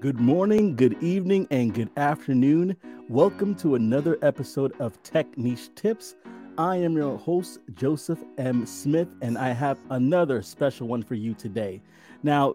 Good morning, good evening, and good afternoon. Welcome to another episode of Tech Niche Tips. I am your host, Joseph M. Smith, and I have another special one for you today. Now,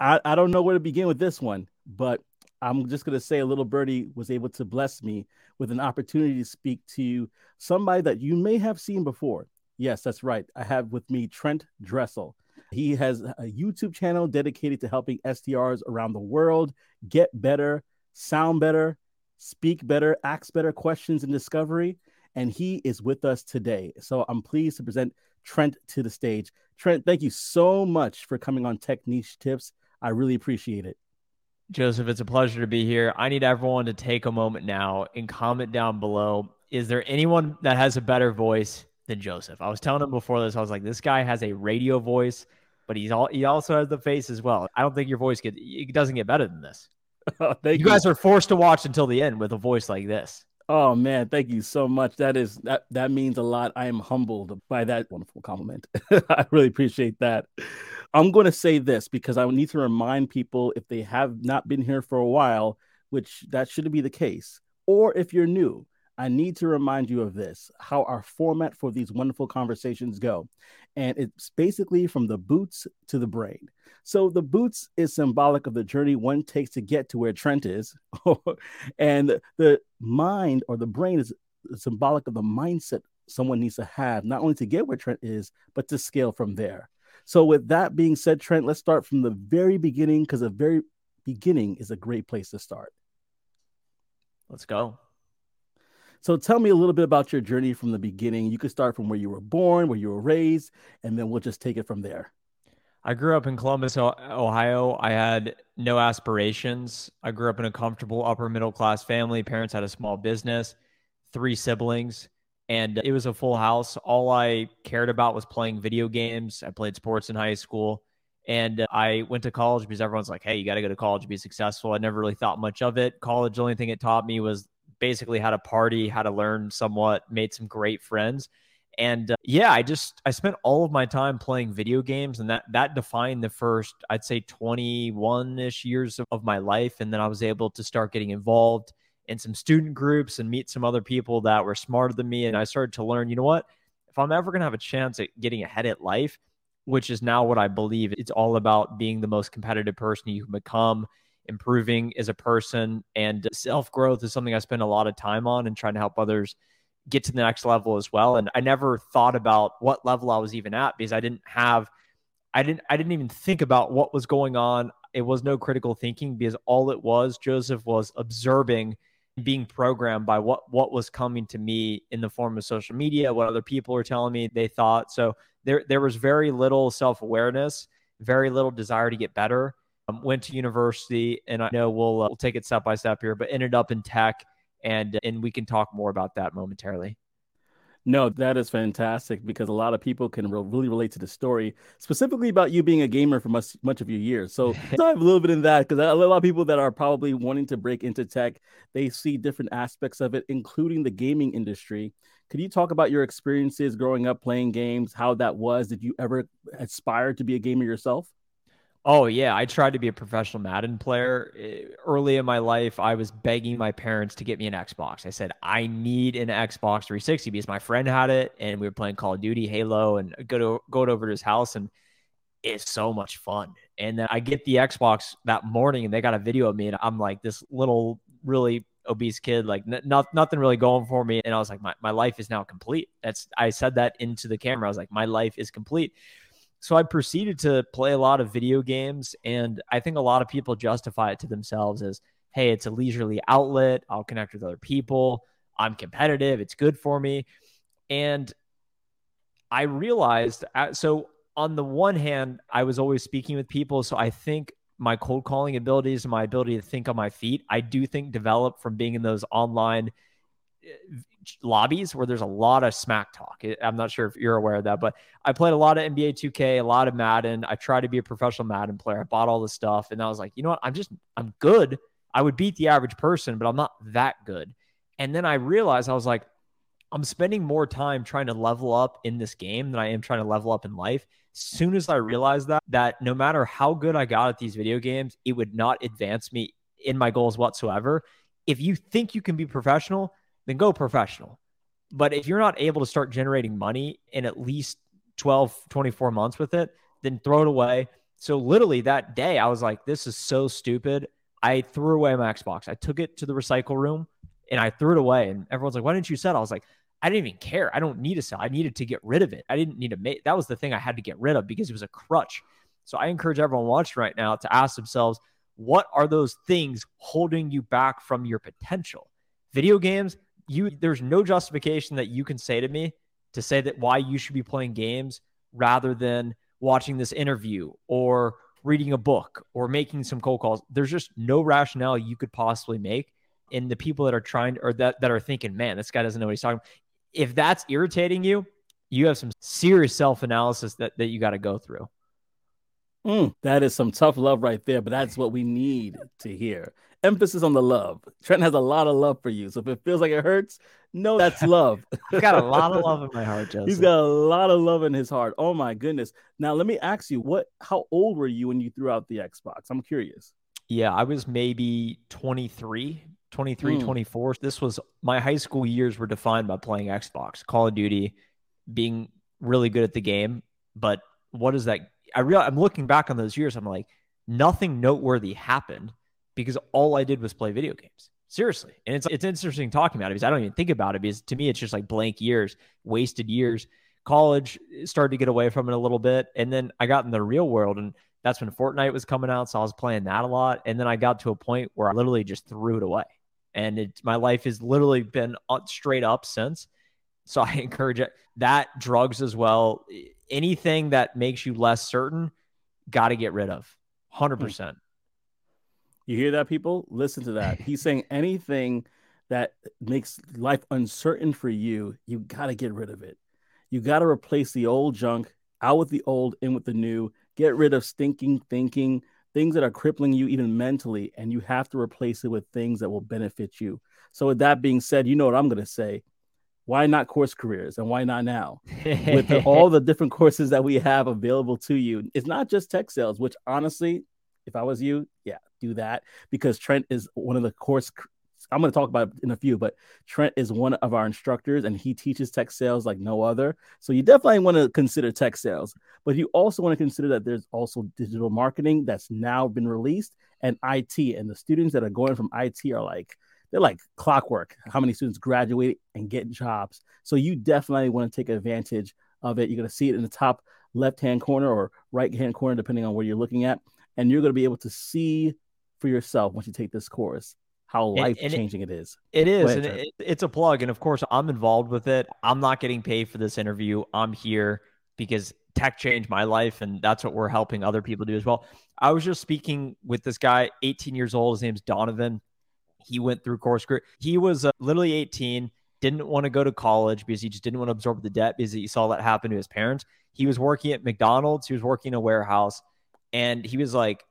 I, I don't know where to begin with this one, but I'm just going to say a little birdie was able to bless me with an opportunity to speak to somebody that you may have seen before. Yes, that's right. I have with me Trent Dressel. He has a YouTube channel dedicated to helping SDRs around the world get better, sound better, speak better, ask better questions in discovery. And he is with us today. So I'm pleased to present Trent to the stage. Trent, thank you so much for coming on Tech Niche Tips. I really appreciate it. Joseph, it's a pleasure to be here. I need everyone to take a moment now and comment down below. Is there anyone that has a better voice than Joseph? I was telling him before this, I was like, this guy has a radio voice but he's all he also has the face as well. I don't think your voice get it doesn't get better than this. you, you guys are forced to watch until the end with a voice like this. Oh man, thank you so much. That is that that means a lot. I am humbled by that wonderful compliment. I really appreciate that. I'm going to say this because I need to remind people if they have not been here for a while, which that shouldn't be the case, or if you're new, I need to remind you of this how our format for these wonderful conversations go. And it's basically from the boots to the brain. So the boots is symbolic of the journey one takes to get to where Trent is. and the mind or the brain is symbolic of the mindset someone needs to have, not only to get where Trent is, but to scale from there. So, with that being said, Trent, let's start from the very beginning because the very beginning is a great place to start. Let's go. So tell me a little bit about your journey from the beginning. You could start from where you were born, where you were raised, and then we'll just take it from there. I grew up in Columbus, Ohio. I had no aspirations. I grew up in a comfortable upper middle class family. Parents had a small business, three siblings, and it was a full house. All I cared about was playing video games. I played sports in high school. And I went to college because everyone's like, hey, you got to go to college to be successful. I never really thought much of it. College, the only thing it taught me was basically how to party, how to learn somewhat, made some great friends. And uh, yeah, I just I spent all of my time playing video games, and that that defined the first I'd say 21 ish years of, of my life. And then I was able to start getting involved in some student groups and meet some other people that were smarter than me. And I started to learn, you know what? If I'm ever gonna have a chance at getting ahead at life, which is now what I believe, it's all about being the most competitive person you can become improving as a person. And self growth is something I spend a lot of time on and trying to help others get to the next level as well. And I never thought about what level I was even at because I didn't have, I didn't, I didn't even think about what was going on. It was no critical thinking because all it was, Joseph was observing being programmed by what what was coming to me in the form of social media what other people were telling me they thought so there there was very little self-awareness very little desire to get better went to university, and I know we'll uh, we'll take it step by step here, but ended up in tech, and and we can talk more about that momentarily. No, that is fantastic because a lot of people can re- really relate to the story, specifically about you being a gamer for much much of your years. So dive a little bit in that because a lot of people that are probably wanting to break into tech, they see different aspects of it, including the gaming industry. Could you talk about your experiences growing up playing games? How that was? Did you ever aspire to be a gamer yourself? Oh yeah, I tried to be a professional Madden player. Eh, early in my life, I was begging my parents to get me an Xbox. I said, "I need an Xbox 360" because my friend had it and we were playing Call of Duty, Halo, and go to go over to his house and it's so much fun. And then I get the Xbox that morning and they got a video of me and I'm like this little really obese kid like n- not, nothing really going for me and I was like my, my life is now complete. That's I said that into the camera. I was like my life is complete. So I proceeded to play a lot of video games. And I think a lot of people justify it to themselves as, hey, it's a leisurely outlet. I'll connect with other people. I'm competitive. It's good for me. And I realized uh, so on the one hand, I was always speaking with people. So I think my cold calling abilities and my ability to think on my feet, I do think develop from being in those online lobbies where there's a lot of smack talk. I'm not sure if you're aware of that, but I played a lot of NBA 2K, a lot of Madden. I tried to be a professional Madden player. I bought all the stuff and I was like, you know what? I'm just, I'm good. I would beat the average person, but I'm not that good. And then I realized I was like, I'm spending more time trying to level up in this game than I am trying to level up in life. Soon as I realized that, that no matter how good I got at these video games, it would not advance me in my goals whatsoever. If you think you can be professional, then go professional. But if you're not able to start generating money in at least 12, 24 months with it, then throw it away. So literally that day, I was like, this is so stupid. I threw away my Xbox. I took it to the recycle room and I threw it away. And everyone's like, why didn't you sell? I was like, I didn't even care. I don't need to sell. I needed to get rid of it. I didn't need to make that was the thing I had to get rid of because it was a crutch. So I encourage everyone watching right now to ask themselves, what are those things holding you back from your potential? Video games, you there's no justification that you can say to me to say that why you should be playing games rather than watching this interview or reading a book or making some cold calls. There's just no rationale you could possibly make. And the people that are trying or that, that are thinking, man, this guy doesn't know what he's talking about. If that's irritating you, you have some serious self analysis that, that you got to go through. Mm, that is some tough love right there, but that's what we need to hear. Emphasis on the love. Trent has a lot of love for you. So if it feels like it hurts, no, that's love. I've got a lot of love in my heart, Joseph. He's got a lot of love in his heart. Oh my goodness. Now let me ask you, what how old were you when you threw out the Xbox? I'm curious. Yeah, I was maybe 23, 23, mm. 24. This was my high school years were defined by playing Xbox, Call of Duty, being really good at the game. But what is that I real I'm looking back on those years. I'm like, nothing noteworthy happened because all I did was play video games. Seriously, and it's it's interesting talking about it because I don't even think about it because to me it's just like blank years, wasted years. College started to get away from it a little bit, and then I got in the real world, and that's when Fortnite was coming out, so I was playing that a lot. And then I got to a point where I literally just threw it away, and it my life has literally been straight up since. So I encourage it. That drugs as well anything that makes you less certain, got to get rid of. Hmm. 100%. You hear that, people? Listen to that. He's saying anything that makes life uncertain for you, you got to get rid of it. You got to replace the old junk out with the old, in with the new. Get rid of stinking thinking, things that are crippling you even mentally, and you have to replace it with things that will benefit you. So, with that being said, you know what I'm going to say why not course careers and why not now with the, all the different courses that we have available to you it's not just tech sales which honestly if i was you yeah do that because trent is one of the course i'm going to talk about in a few but trent is one of our instructors and he teaches tech sales like no other so you definitely want to consider tech sales but you also want to consider that there's also digital marketing that's now been released and it and the students that are going from it are like they're like clockwork. How many students graduate and get jobs? So you definitely want to take advantage of it. You're going to see it in the top left hand corner or right hand corner, depending on where you're looking at. And you're going to be able to see for yourself once you take this course how life changing it, it is. It is. Ahead, and it, it's a plug. And of course, I'm involved with it. I'm not getting paid for this interview. I'm here because tech changed my life. And that's what we're helping other people do as well. I was just speaking with this guy, 18 years old. His name's Donovan. He went through course career. He was uh, literally 18, didn't want to go to college because he just didn't want to absorb the debt because he saw that happen to his parents. He was working at McDonald's, he was working in a warehouse, and he was like,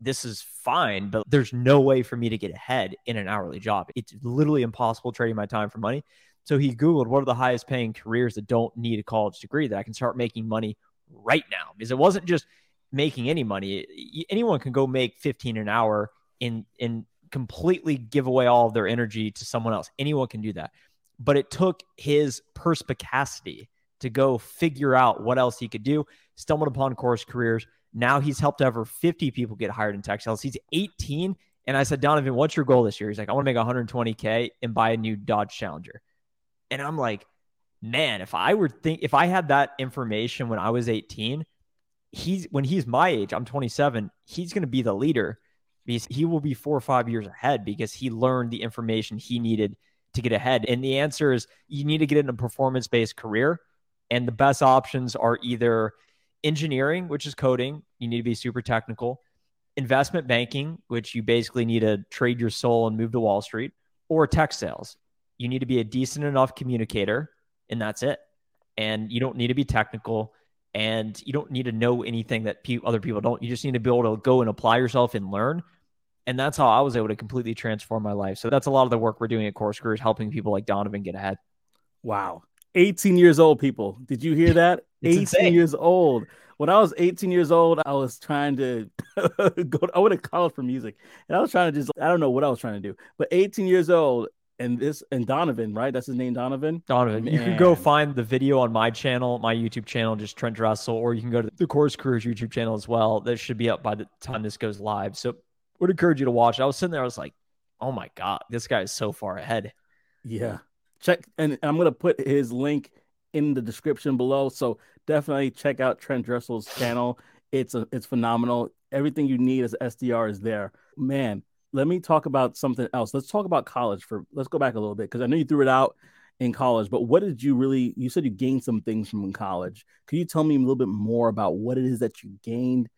this is fine, but there's no way for me to get ahead in an hourly job. It's literally impossible trading my time for money. So he Googled what are the highest paying careers that don't need a college degree that I can start making money right now. Because it wasn't just making any money. Anyone can go make 15 an hour in in completely give away all of their energy to someone else. Anyone can do that. But it took his perspicacity to go figure out what else he could do, stumbled upon course careers. Now he's helped over 50 people get hired in tech sales. He's 18. And I said, Donovan, what's your goal this year? He's like, I want to make 120K and buy a new Dodge Challenger. And I'm like, man, if I were think if I had that information when I was 18, he's when he's my age, I'm 27, he's going to be the leader because he will be four or five years ahead because he learned the information he needed to get ahead. And the answer is you need to get in a performance based career. And the best options are either engineering, which is coding, you need to be super technical, investment banking, which you basically need to trade your soul and move to Wall Street, or tech sales. You need to be a decent enough communicator, and that's it. And you don't need to be technical and you don't need to know anything that pe- other people don't. You just need to be able to go and apply yourself and learn and that's how I was able to completely transform my life. So that's a lot of the work we're doing at Course Careers, helping people like Donovan get ahead. Wow. 18 years old, people. Did you hear that? 18 insane. years old. When I was 18 years old, I was trying to go. I went to college for music, and I was trying to just. I don't know what I was trying to do, but 18 years old, and this and Donovan, right? That's his name, Donovan. Donovan. Man. You can go find the video on my channel, my YouTube channel, just Trent Dressel, or you can go to the Course Careers YouTube channel as well. That should be up by the time this goes live. So would encourage you to watch. I was sitting there, I was like, oh my God, this guy is so far ahead. Yeah. Check and I'm gonna put his link in the description below. So definitely check out Trent Dressel's channel. It's a, it's phenomenal. Everything you need as SDR is there. Man, let me talk about something else. Let's talk about college for let's go back a little bit because I know you threw it out in college, but what did you really you said you gained some things from college. Could you tell me a little bit more about what it is that you gained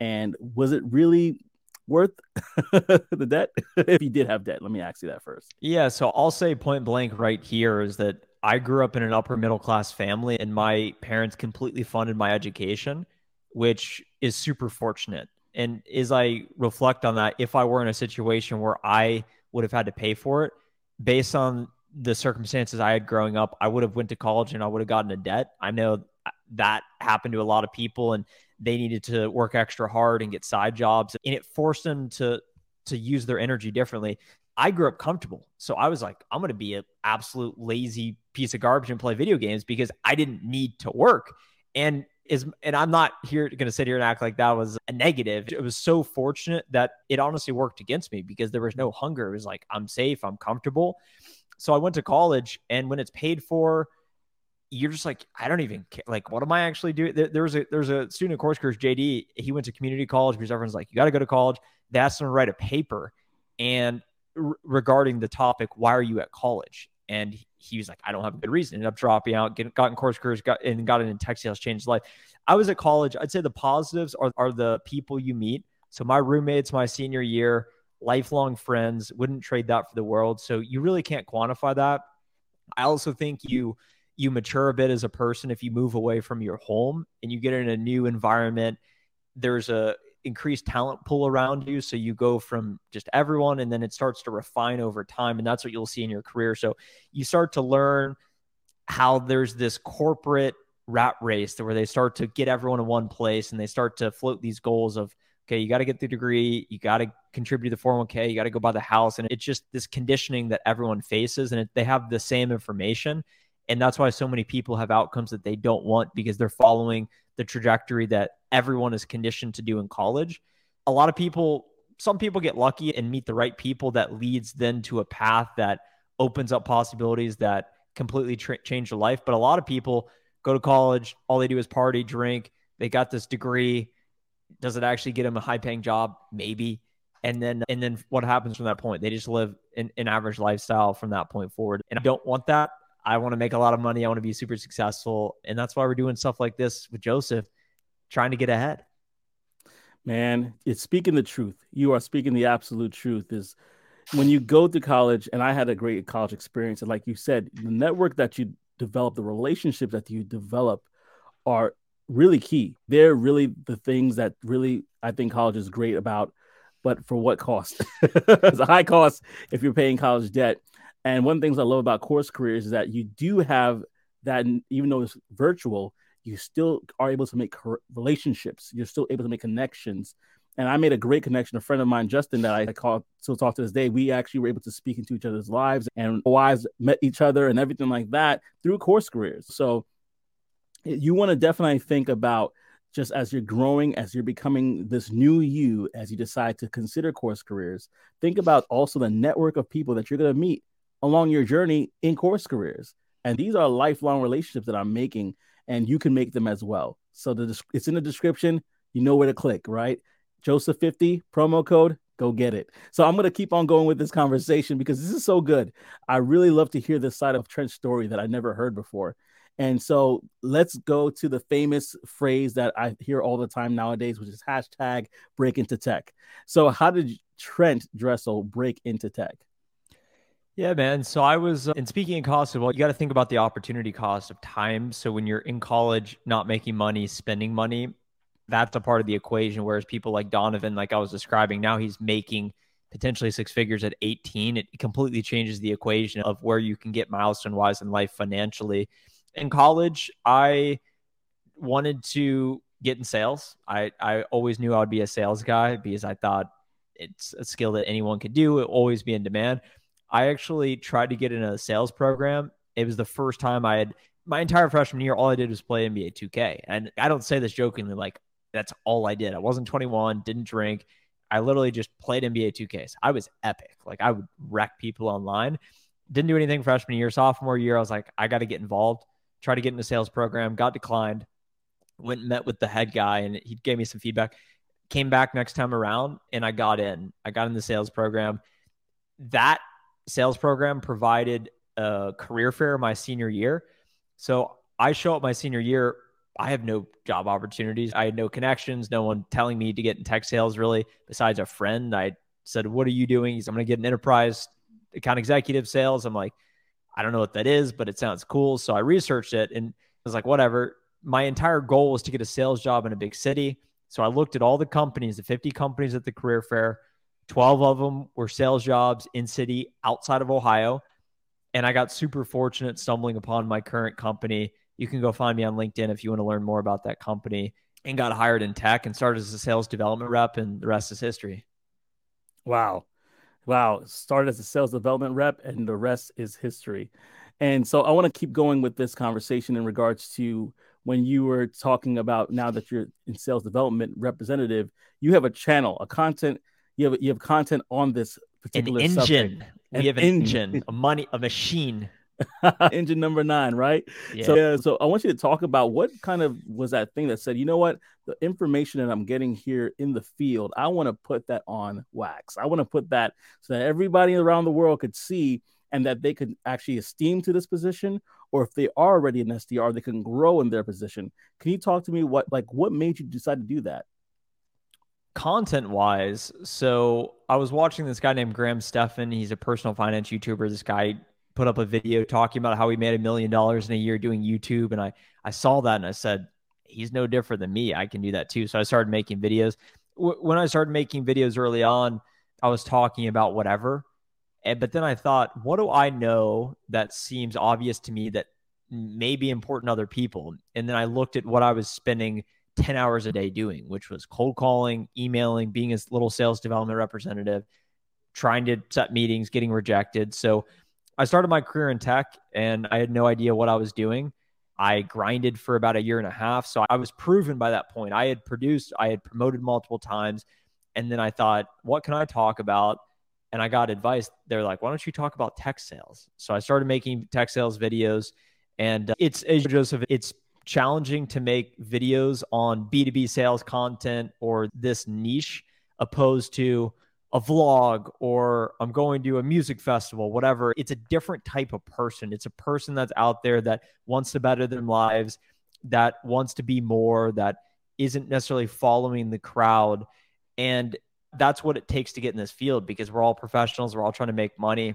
and was it really worth the debt if you did have debt? Let me ask you that first. Yeah, so I'll say point blank right here is that I grew up in an upper middle class family and my parents completely funded my education, which is super fortunate. And as I reflect on that, if I were in a situation where I would have had to pay for it, based on the circumstances I had growing up, I would have went to college and I would have gotten a debt. I know that happened to a lot of people and they needed to work extra hard and get side jobs and it forced them to to use their energy differently. I grew up comfortable. So I was like, I'm going to be an absolute lazy piece of garbage and play video games because I didn't need to work. And is and I'm not here going to sit here and act like that was a negative. It was so fortunate that it honestly worked against me because there was no hunger. It was like I'm safe, I'm comfortable. So I went to college and when it's paid for, you're just like I don't even care. Like, what am I actually doing? There, there's a there's a student at course course JD. He went to community college because everyone's like, you got to go to college. That's to write a paper and r- regarding the topic, why are you at college? And he was like, I don't have a good reason. Ended up dropping out, get, got in course careers, got and got in tech sales, changed life. I was at college. I'd say the positives are, are the people you meet. So my roommates, my senior year, lifelong friends, wouldn't trade that for the world. So you really can't quantify that. I also think you you mature a bit as a person if you move away from your home and you get in a new environment. There's a increased talent pool around you. So you go from just everyone and then it starts to refine over time. And that's what you'll see in your career. So you start to learn how there's this corporate rat race where they start to get everyone in one place and they start to float these goals of, okay, you got to get the degree, you got to contribute to the 401k, you got to go buy the house. And it's just this conditioning that everyone faces and it, they have the same information. And that's why so many people have outcomes that they don't want because they're following the trajectory that everyone is conditioned to do in college. A lot of people, some people get lucky and meet the right people that leads then to a path that opens up possibilities that completely tra- change their life. But a lot of people go to college, all they do is party, drink. They got this degree. Does it actually get them a high paying job? Maybe. And then, and then what happens from that point? They just live an, an average lifestyle from that point forward. And I don't want that. I want to make a lot of money. I want to be super successful. And that's why we're doing stuff like this with Joseph trying to get ahead. Man, it's speaking the truth. You are speaking the absolute truth. Is when you go to college, and I had a great college experience, and like you said, the network that you develop, the relationships that you develop are really key. They're really the things that really I think college is great about, but for what cost? it's a high cost if you're paying college debt. And one of the things I love about course careers is that you do have that, even though it's virtual, you still are able to make relationships. You're still able to make connections. And I made a great connection. A friend of mine, Justin, that I call still talk to this day. We actually were able to speak into each other's lives, and wives met each other, and everything like that through course careers. So you want to definitely think about just as you're growing, as you're becoming this new you, as you decide to consider course careers, think about also the network of people that you're going to meet along your journey in course careers. And these are lifelong relationships that I'm making and you can make them as well. So the it's in the description. You know where to click, right? Joseph 50 promo code, go get it. So I'm going to keep on going with this conversation because this is so good. I really love to hear this side of Trent's story that I never heard before. And so let's go to the famous phrase that I hear all the time nowadays, which is hashtag break into tech. So, how did Trent Dressel break into tech? Yeah, man. So I was, uh, and speaking of cost, well, you got to think about the opportunity cost of time. So when you're in college, not making money, spending money, that's a part of the equation. Whereas people like Donovan, like I was describing, now he's making potentially six figures at 18. It completely changes the equation of where you can get milestone wise in life financially. In college, I wanted to get in sales. I, I always knew I would be a sales guy because I thought it's a skill that anyone could do. It always be in demand. I actually tried to get in a sales program. It was the first time I had my entire freshman year. All I did was play NBA 2K, and I don't say this jokingly. Like that's all I did. I wasn't 21, didn't drink. I literally just played NBA 2Ks. I was epic. Like I would wreck people online. Didn't do anything freshman year, sophomore year. I was like, I got to get involved. Try to get in the sales program. Got declined. Went and met with the head guy, and he gave me some feedback. Came back next time around, and I got in. I got in the sales program. That sales program provided a career fair my senior year. So I show up my senior year I have no job opportunities. I had no connections, no one telling me to get in tech sales really, besides a friend. I said, What are you doing? He's, I'm going to get an enterprise account executive sales. I'm like, I don't know what that is, but it sounds cool. So I researched it and I was like, whatever. My entire goal was to get a sales job in a big city. So I looked at all the companies, the 50 companies at the career fair. 12 of them were sales jobs in city outside of Ohio. And I got super fortunate stumbling upon my current company you can go find me on LinkedIn if you want to learn more about that company and got hired in tech and started as a sales development rep and the rest is history. Wow. Wow. Started as a sales development rep and the rest is history. And so I want to keep going with this conversation in regards to when you were talking about now that you're in sales development representative, you have a channel, a content, you have you have content on this particular an engine. Subject. We an have an engine, engine, a money, a machine. engine number nine, right? Yeah. So, yeah, so I want you to talk about what kind of was that thing that said, you know what, the information that I'm getting here in the field, I want to put that on wax. I want to put that so that everybody around the world could see and that they could actually esteem to this position, or if they are already an SDR, they can grow in their position. Can you talk to me what like what made you decide to do that? Content wise so i was watching this guy named graham stephan he's a personal finance youtuber this guy put up a video talking about how he made a million dollars in a year doing YouTube. And I, I saw that and I said, he's no different than me. I can do that too. So I started making videos. W- when I started making videos early on, I was talking about whatever. And, but then I thought, what do I know that seems obvious to me that may be important to other people? And then I looked at what I was spending 10 hours a day doing, which was cold calling, emailing, being a little sales development representative, trying to set meetings, getting rejected. So I started my career in tech and I had no idea what I was doing. I grinded for about a year and a half. So I was proven by that point. I had produced, I had promoted multiple times. And then I thought, what can I talk about? And I got advice. They're like, why don't you talk about tech sales? So I started making tech sales videos. And uh, it's, as Joseph, it's challenging to make videos on B2B sales content or this niche opposed to a vlog or I'm going to a music festival, whatever. It's a different type of person. It's a person that's out there that wants to better their lives, that wants to be more, that isn't necessarily following the crowd. And that's what it takes to get in this field because we're all professionals, we're all trying to make money.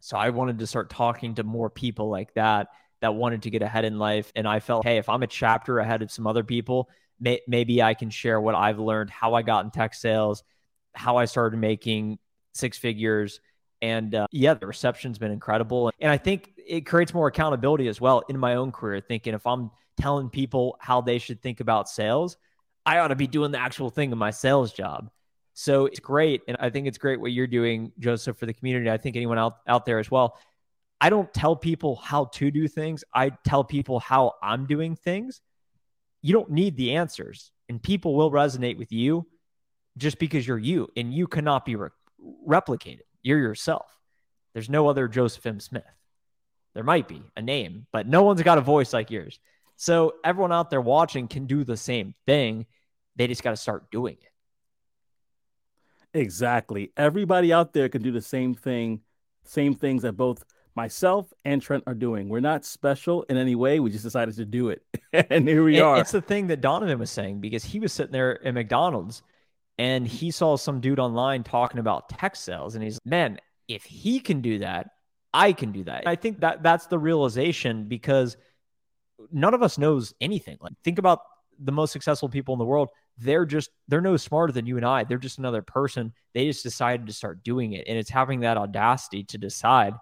So I wanted to start talking to more people like that that wanted to get ahead in life. And I felt, hey, if I'm a chapter ahead of some other people, may- maybe I can share what I've learned, how I got in tech sales how I started making six figures. And uh, yeah, the reception's been incredible. And I think it creates more accountability as well in my own career, thinking if I'm telling people how they should think about sales, I ought to be doing the actual thing in my sales job. So it's great. And I think it's great what you're doing, Joseph, for the community. I think anyone out, out there as well. I don't tell people how to do things, I tell people how I'm doing things. You don't need the answers, and people will resonate with you just because you're you and you cannot be re- replicated. You're yourself. There's no other Joseph M. Smith. There might be a name, but no one's got a voice like yours. So everyone out there watching can do the same thing. They just got to start doing it. Exactly. Everybody out there can do the same thing, same things that both myself and Trent are doing. We're not special in any way. We just decided to do it. and here we are. It's the thing that Donovan was saying because he was sitting there at McDonald's and he saw some dude online talking about tech sales and he's man if he can do that i can do that i think that that's the realization because none of us knows anything like think about the most successful people in the world, they're just they're no smarter than you and I. They're just another person. They just decided to start doing it. And it's having that audacity to decide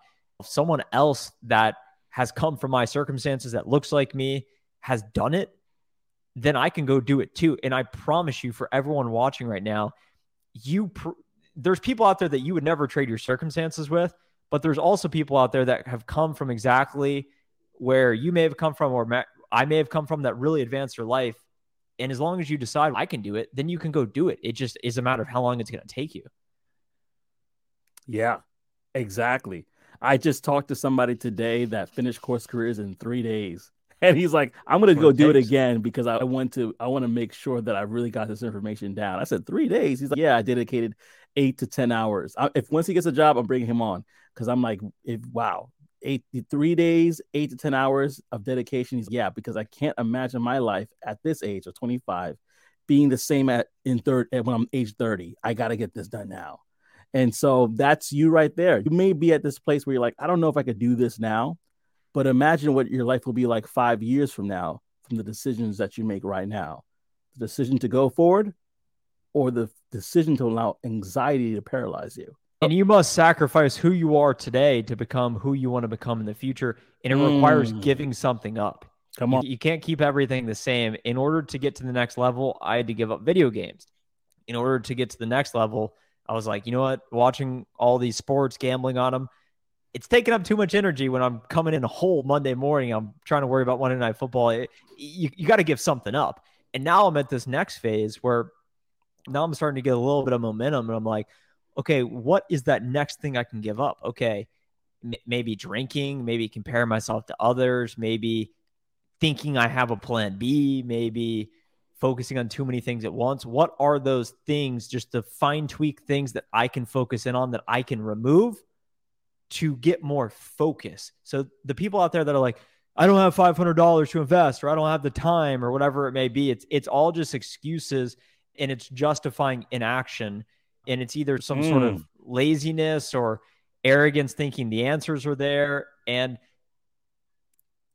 someone else that has come from my circumstances that looks like me has done it, then I can go do it too. And I promise you, for everyone watching right now, you pr- there's people out there that you would never trade your circumstances with, but there's also people out there that have come from exactly where you may have come from, or ma- I may have come from, that really advanced your life. And as long as you decide I can do it, then you can go do it. It just is a matter of how long it's going to take you. Yeah, exactly. I just talked to somebody today that finished course careers in three days. And he's like, I'm gonna go do it again because I want to I want to make sure that I really got this information down. I said three days. He's like, Yeah, I dedicated eight to ten hours. I, if once he gets a job, I'm bringing him on because I'm like, if wow, eight three days, eight to ten hours of dedication. He's yeah, because I can't imagine my life at this age of 25 being the same at in third when I'm age 30. I got to get this done now. And so that's you right there. You may be at this place where you're like, I don't know if I could do this now, but imagine what your life will be like five years from now from the decisions that you make right now. The decision to go forward or the decision to allow anxiety to paralyze you. And you must sacrifice who you are today to become who you want to become in the future. And it mm. requires giving something up. Come on. You, you can't keep everything the same. In order to get to the next level, I had to give up video games. In order to get to the next level, I was like, you know what? Watching all these sports, gambling on them, it's taking up too much energy when I'm coming in a whole Monday morning. I'm trying to worry about Monday Night Football. It, you you got to give something up. And now I'm at this next phase where now I'm starting to get a little bit of momentum. And I'm like, okay, what is that next thing I can give up? Okay, m- maybe drinking, maybe comparing myself to others, maybe thinking I have a plan B, maybe focusing on too many things at once? What are those things, just the fine tweak things that I can focus in on that I can remove to get more focus? So the people out there that are like, I don't have $500 to invest, or I don't have the time, or whatever it may be, it's it's all just excuses and it's justifying inaction. And it's either some mm. sort of mm. laziness or arrogance thinking the answers are there. And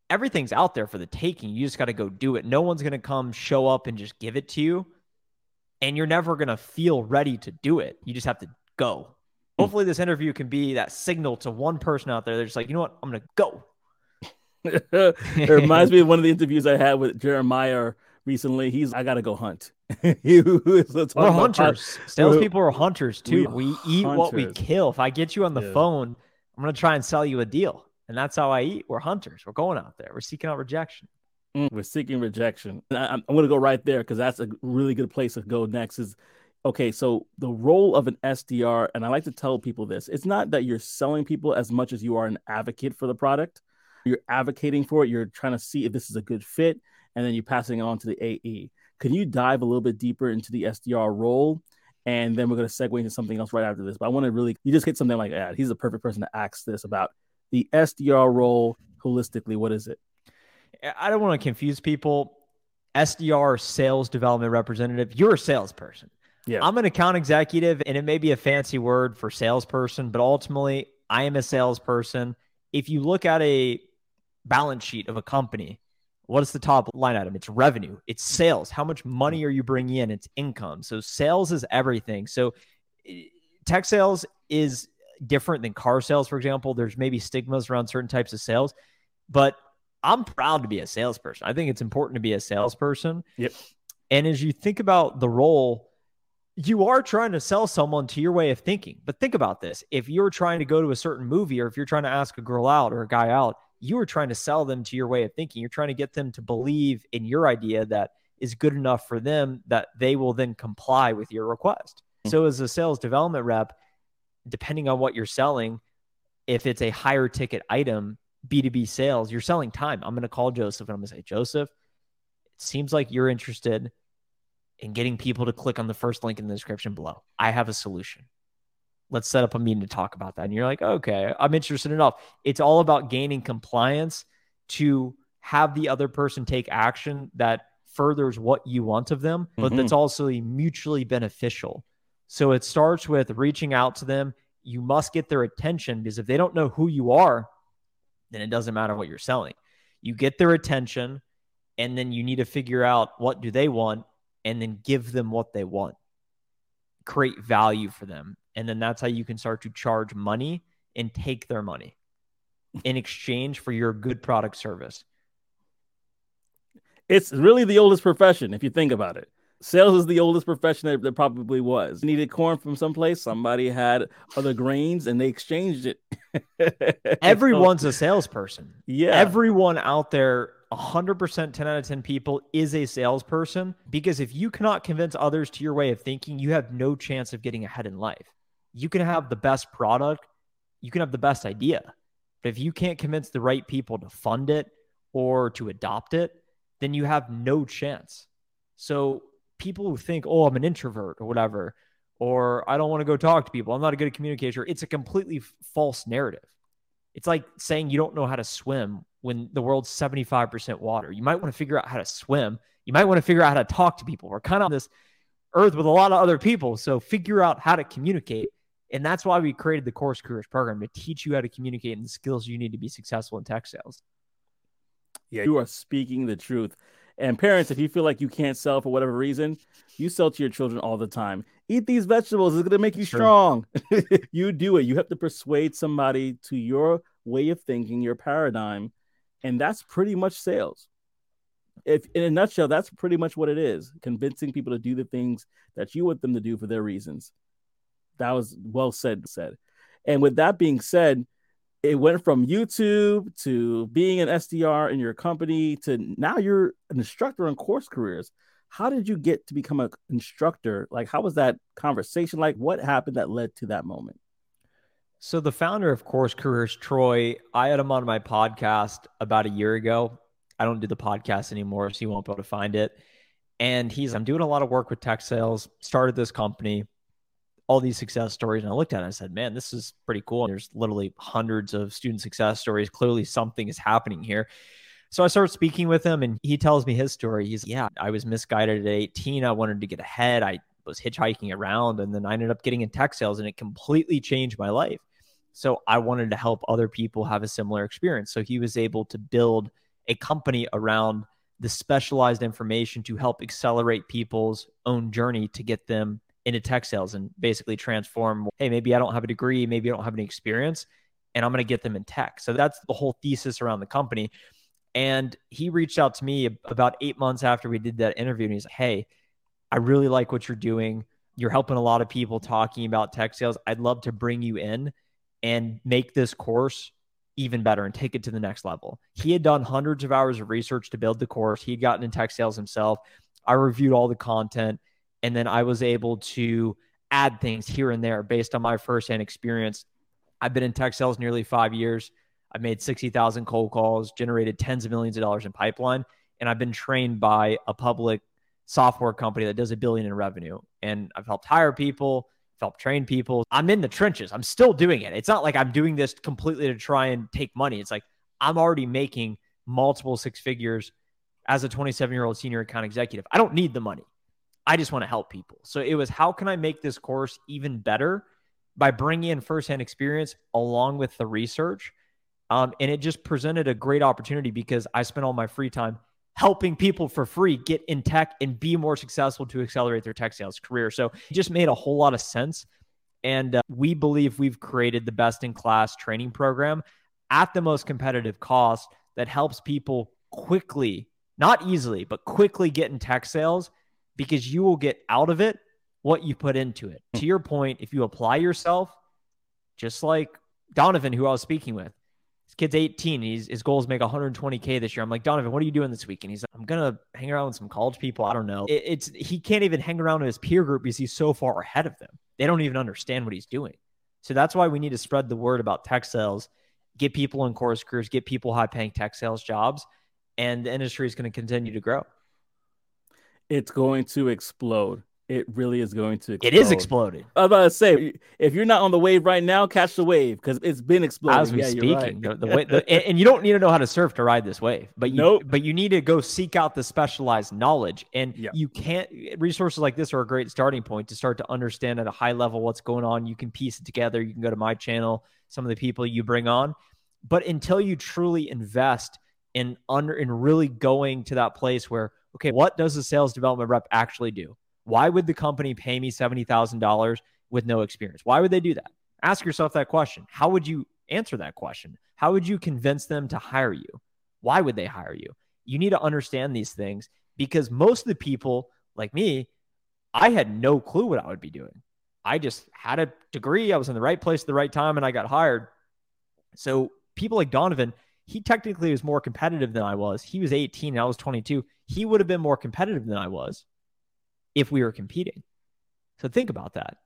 everything's out there for the taking. You just got to go do it. No one's going to come show up and just give it to you. And you're never going to feel ready to do it. You just have to go. Hmm. Hopefully, this interview can be that signal to one person out there. They're just like, you know what? I'm going to go. it reminds me of one of the interviews I had with Jeremiah recently. He's, I got to go hunt. he we're hunters. Salespeople are hunters too. We, we eat hunters. what we kill. If I get you on the yeah. phone, I'm going to try and sell you a deal. And that's how I eat. We're hunters. We're going out there. We're seeking out rejection. Mm, we're seeking rejection. I, am going to go right there because that's a really good place to go next. Is okay. So the role of an SDR, and I like to tell people this: it's not that you're selling people as much as you are an advocate for the product. You're advocating for it. You're trying to see if this is a good fit, and then you're passing it on to the AE. Can you dive a little bit deeper into the SDR role? And then we're going to segue into something else right after this. But I want to really, you just hit something like, yeah, he's the perfect person to ask this about the SDR role holistically? What is it? I don't want to confuse people. SDR, sales development representative, you're a salesperson. Yeah. I'm an account executive, and it may be a fancy word for salesperson, but ultimately, I am a salesperson. If you look at a balance sheet of a company, what is the top line item? It's revenue, it's sales. How much money are you bringing in? It's income. So, sales is everything. So, eh, tech sales is different than car sales, for example. There's maybe stigmas around certain types of sales, but I'm proud to be a salesperson. I think it's important to be a salesperson. Yep. And as you think about the role, you are trying to sell someone to your way of thinking. But think about this if you're trying to go to a certain movie or if you're trying to ask a girl out or a guy out, you are trying to sell them to your way of thinking. You're trying to get them to believe in your idea that is good enough for them that they will then comply with your request. Mm-hmm. So, as a sales development rep, depending on what you're selling, if it's a higher ticket item, B2B sales, you're selling time. I'm going to call Joseph and I'm going to say, Joseph, it seems like you're interested in getting people to click on the first link in the description below. I have a solution. Let's set up a meeting to talk about that. And you're like, okay, I'm interested enough. It's all about gaining compliance to have the other person take action that furthers what you want of them, but mm-hmm. that's also mutually beneficial. So it starts with reaching out to them. You must get their attention because if they don't know who you are, then it doesn't matter what you're selling. You get their attention and then you need to figure out what do they want and then give them what they want create value for them and then that's how you can start to charge money and take their money in exchange for your good product service it's really the oldest profession if you think about it sales is the oldest profession that, that probably was you needed corn from someplace somebody had other grains and they exchanged it everyone's a salesperson yeah everyone out there 100% 10 out of 10 people is a salesperson because if you cannot convince others to your way of thinking, you have no chance of getting ahead in life. You can have the best product, you can have the best idea, but if you can't convince the right people to fund it or to adopt it, then you have no chance. So people who think, oh, I'm an introvert or whatever, or I don't want to go talk to people, I'm not a good communicator, it's a completely false narrative. It's like saying you don't know how to swim when the world's 75% water. You might want to figure out how to swim. You might want to figure out how to talk to people. We're kind of on this earth with a lot of other people. So figure out how to communicate. And that's why we created the Course Careers program to teach you how to communicate and the skills you need to be successful in tech sales. Yeah, you are speaking the truth. And parents, if you feel like you can't sell for whatever reason, you sell to your children all the time. Eat these vegetables, it's going to make you strong. you do it. You have to persuade somebody to your way of thinking, your paradigm, and that's pretty much sales. If in a nutshell, that's pretty much what it is convincing people to do the things that you want them to do for their reasons. That was well said, said. And with that being said, it went from YouTube to being an SDR in your company to now you're an instructor on course careers. How did you get to become an instructor? Like, how was that conversation like? What happened that led to that moment? So the founder of Course Careers, Troy, I had him on my podcast about a year ago. I don't do the podcast anymore, so you won't be able to find it. And he's, I'm doing a lot of work with tech sales, started this company, all these success stories. And I looked at it and I said, man, this is pretty cool. There's literally hundreds of student success stories. Clearly something is happening here. So I started speaking with him and he tells me his story. He's, yeah, I was misguided at 18. I wanted to get ahead. I was hitchhiking around and then I ended up getting in tech sales and it completely changed my life. So I wanted to help other people have a similar experience. So he was able to build a company around the specialized information to help accelerate people's own journey to get them into tech sales and basically transform. Hey, maybe I don't have a degree, maybe I don't have any experience, and I'm going to get them in tech. So that's the whole thesis around the company. And he reached out to me about eight months after we did that interview, and he's like, Hey, I really like what you're doing. You're helping a lot of people talking about tech sales. I'd love to bring you in and make this course even better and take it to the next level. He had done hundreds of hours of research to build the course. He had gotten in tech sales himself. I reviewed all the content and then I was able to add things here and there based on my firsthand experience. I've been in tech sales nearly five years. I've made 60,000 cold calls, generated tens of millions of dollars in pipeline, and I've been trained by a public software company that does a billion in revenue. And I've helped hire people, helped train people. I'm in the trenches. I'm still doing it. It's not like I'm doing this completely to try and take money. It's like I'm already making multiple six figures as a 27 year old senior account executive. I don't need the money. I just want to help people. So it was how can I make this course even better by bringing in firsthand experience along with the research. Um, and it just presented a great opportunity because I spent all my free time helping people for free get in tech and be more successful to accelerate their tech sales career. So it just made a whole lot of sense. And uh, we believe we've created the best in class training program at the most competitive cost that helps people quickly, not easily, but quickly get in tech sales because you will get out of it what you put into it. To your point, if you apply yourself, just like Donovan, who I was speaking with, this kid's 18. He's, his goal is make 120K this year. I'm like, Donovan, what are you doing this week? And he's like, I'm going to hang around with some college people. I don't know. It, it's He can't even hang around with his peer group because he's so far ahead of them. They don't even understand what he's doing. So that's why we need to spread the word about tech sales, get people in course careers, get people high paying tech sales jobs, and the industry is going to continue to grow. It's going to explode it really is going to explode. It is exploding. I was about to say, if you're not on the wave right now, catch the wave because it's been exploding. As we yeah, speaking, right. the, the, way, the, and, and, you don't need to know how to surf to ride this wave, but you, nope. but you need to go seek out the specialized knowledge, and yeah. you can't. Resources like this are a great starting point to start to understand at a high level what's going on. You can piece it together. You can go to my channel, some of the people you bring on, but until you truly invest in under and really going to that place where okay, what does a sales development rep actually do? Why would the company pay me $70,000 with no experience? Why would they do that? Ask yourself that question. How would you answer that question? How would you convince them to hire you? Why would they hire you? You need to understand these things because most of the people like me, I had no clue what I would be doing. I just had a degree. I was in the right place at the right time and I got hired. So people like Donovan, he technically was more competitive than I was. He was 18 and I was 22. He would have been more competitive than I was if we were competing. So think about that.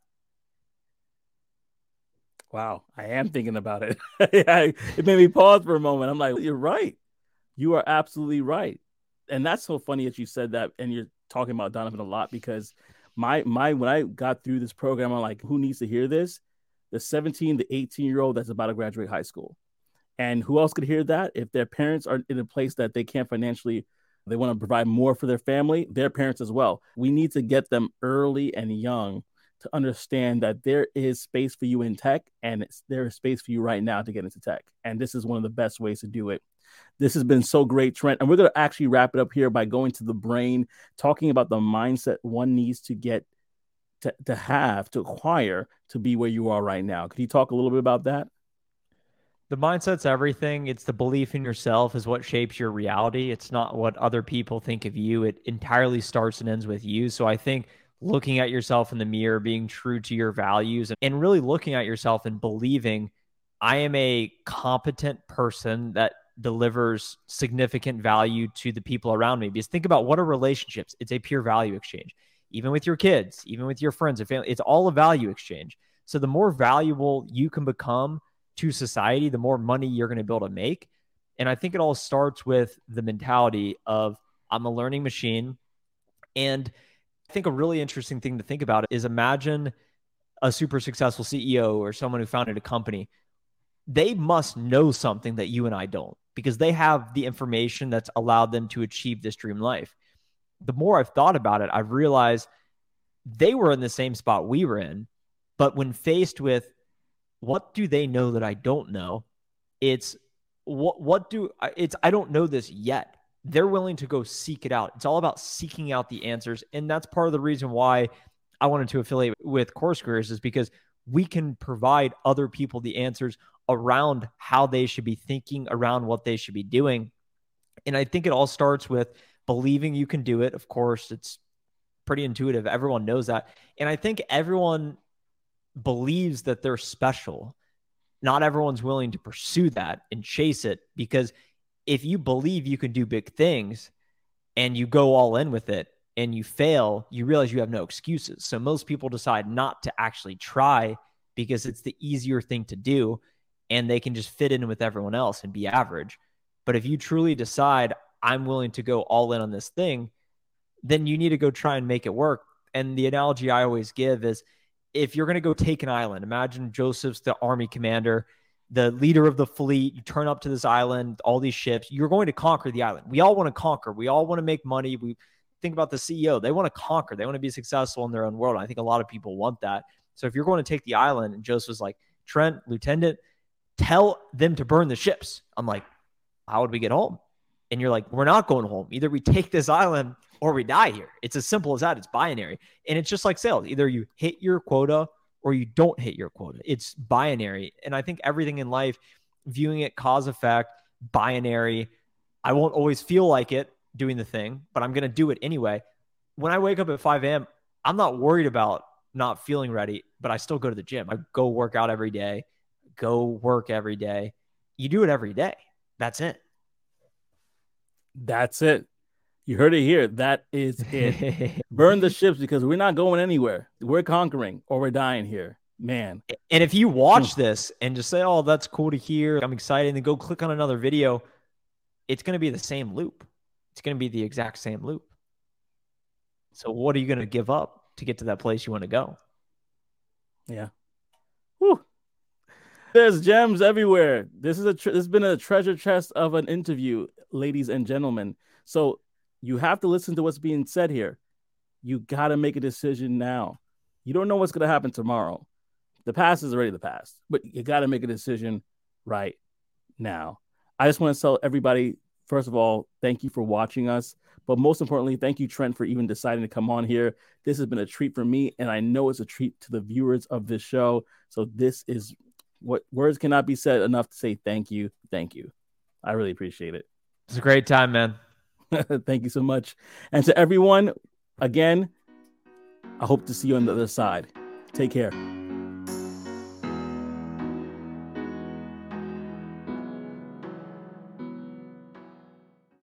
Wow, I am thinking about it. it made me pause for a moment. I'm like, you're right. You are absolutely right. And that's so funny that you said that and you're talking about Donovan a lot because my my when I got through this program, I'm like, who needs to hear this? The 17 the 18 year old that's about to graduate high school. And who else could hear that? If their parents are in a place that they can't financially, they want to provide more for their family, their parents as well. We need to get them early and young to understand that there is space for you in tech and there is space for you right now to get into tech. And this is one of the best ways to do it. This has been so great, Trent. And we're going to actually wrap it up here by going to the brain, talking about the mindset one needs to get to, to have, to acquire to be where you are right now. Could you talk a little bit about that? The mindset's everything. It's the belief in yourself is what shapes your reality. It's not what other people think of you. It entirely starts and ends with you. So I think looking at yourself in the mirror, being true to your values, and really looking at yourself and believing I am a competent person that delivers significant value to the people around me. Because think about what are relationships? It's a pure value exchange. Even with your kids, even with your friends and family, it's all a value exchange. So the more valuable you can become to society, the more money you're going to be able to make. And I think it all starts with the mentality of I'm a learning machine. And I think a really interesting thing to think about is imagine a super successful CEO or someone who founded a company. They must know something that you and I don't because they have the information that's allowed them to achieve this dream life. The more I've thought about it, I've realized they were in the same spot we were in. But when faced with what do they know that I don't know, it's what what do it's I don't know this yet. They're willing to go seek it out. It's all about seeking out the answers. And that's part of the reason why I wanted to affiliate with Course Careers is because we can provide other people the answers around how they should be thinking, around what they should be doing. And I think it all starts with believing you can do it. Of course, it's pretty intuitive. Everyone knows that. And I think everyone believes that they're special. Not everyone's willing to pursue that and chase it because if you believe you can do big things and you go all in with it and you fail, you realize you have no excuses. So most people decide not to actually try because it's the easier thing to do and they can just fit in with everyone else and be average. But if you truly decide, I'm willing to go all in on this thing, then you need to go try and make it work. And the analogy I always give is if you're going to go take an island, imagine Joseph's the army commander, the leader of the fleet. You turn up to this island, all these ships. You're going to conquer the island. We all want to conquer. We all want to make money. We think about the CEO. They want to conquer. They want to be successful in their own world. I think a lot of people want that. So if you're going to take the island, and Joseph's like, Trent, Lieutenant, tell them to burn the ships. I'm like, how would we get home? And you're like, we're not going home. Either we take this island or we die here. It's as simple as that. It's binary. And it's just like sales. Either you hit your quota or you don't hit your quota. It's binary. And I think everything in life, viewing it cause effect, binary, I won't always feel like it doing the thing, but I'm going to do it anyway. When I wake up at 5 a.m., I'm not worried about not feeling ready, but I still go to the gym. I go work out every day go work every day. You do it every day. That's it. That's it. You heard it here. That is it. Burn the ships because we're not going anywhere. We're conquering or we're dying here. Man. And if you watch this and just say, oh, that's cool to hear, I'm excited, and then go click on another video, it's going to be the same loop. It's going to be the exact same loop. So, what are you going to give up to get to that place you want to go? Yeah. Whew. There's gems everywhere. This is a this has been a treasure chest of an interview, ladies and gentlemen. So you have to listen to what's being said here. You got to make a decision now. You don't know what's going to happen tomorrow. The past is already the past, but you got to make a decision right now. I just want to tell everybody first of all, thank you for watching us. But most importantly, thank you, Trent, for even deciding to come on here. This has been a treat for me, and I know it's a treat to the viewers of this show. So this is what words cannot be said enough to say thank you, thank you. I really appreciate it. It's a great time, man. thank you so much. And to everyone, again, I hope to see you on the other side. Take care.